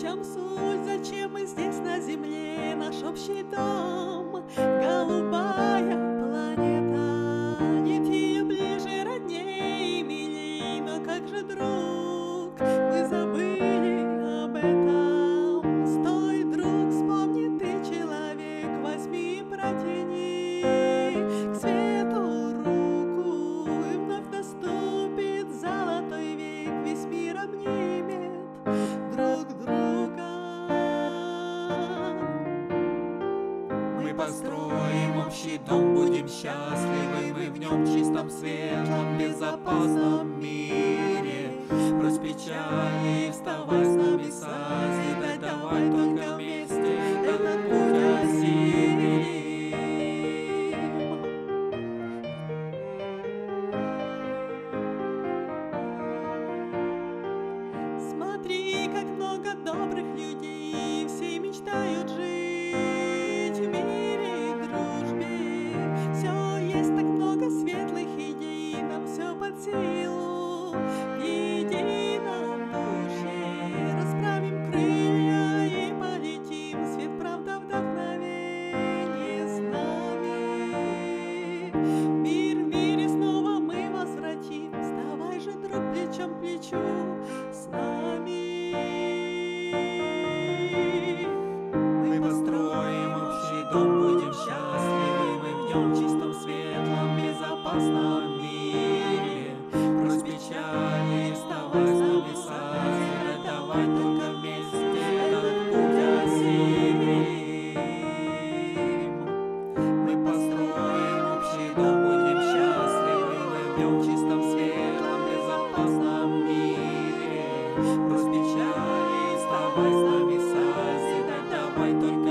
чем суть, зачем мы здесь на земле, наш общий дом, голубая планета. Нет ее ближе, роднее и милей, но как же, друг, мы забыли об этом. Мы построим общий дом, будем счастливы Мы в нем чистом, светлом, безопасном мире. Брось печали, вставай с нами созидать Давай только вместе этот путь осилим. Смотри, как много добрых людей, fiesta Разбежались, давай с нами созидать, давай только